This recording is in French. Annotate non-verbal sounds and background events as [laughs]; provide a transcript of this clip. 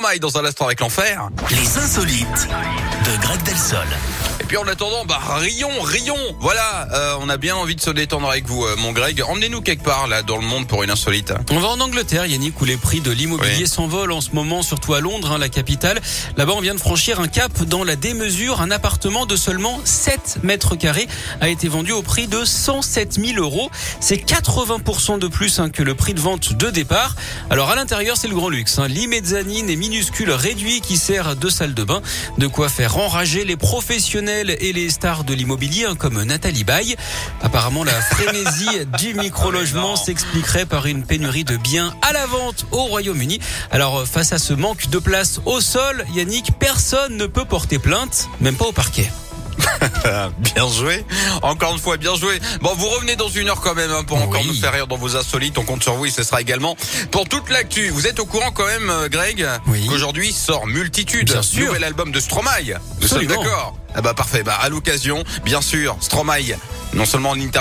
Stromae dans un instant avec l'enfer. Les insolites de Greg Delsol. Et puis en attendant, bah rions, rions. Voilà, euh, on a bien envie de se détendre avec vous, euh, mon Greg. Emmenez-nous quelque part là dans le monde pour une insolite. On va en Angleterre, Yannick, où les prix de l'immobilier Oui. s'envolent en ce moment, surtout à Londres, hein, la capitale. Là-bas, on vient de franchir un cap dans la démesure. Un appartement de seulement 7 mètres carrés a été vendu au prix de 107 000 euros. C'est 80% de plus hein, que le prix de vente de départ. Alors à l'intérieur, c'est le grand luxe. Hein. Lit mezzanine et minuscule réduit qui sert de salle de bain. De quoi faire enrager les professionnels et les stars de l'immobilier, hein, comme Nathalie Baye. Apparemment, la frénésie [laughs] du micro-logement s'expliquerait par une pénurie de biens à la vente au Royaume-Uni. Alors, euh, face à ce manque de place au sol, Yannick, personne ne peut porter plainte, même pas au parquet. [laughs] bien joué. Encore une fois, bien joué. Bon, vous revenez dans une heure quand même hein, pour encore nous faire rire dans vos insolites. On compte sur vous et ce sera également pour toute l'actu. Vous êtes au courant quand même, euh, Greg, Oui. qu'aujourd'hui sort Multitude, Bien sûr. nouvel album de Stromae. Nous sommes d'accord Ah bah parfait. Bah à l'occasion, bien sûr, Stromae, non seulement en interview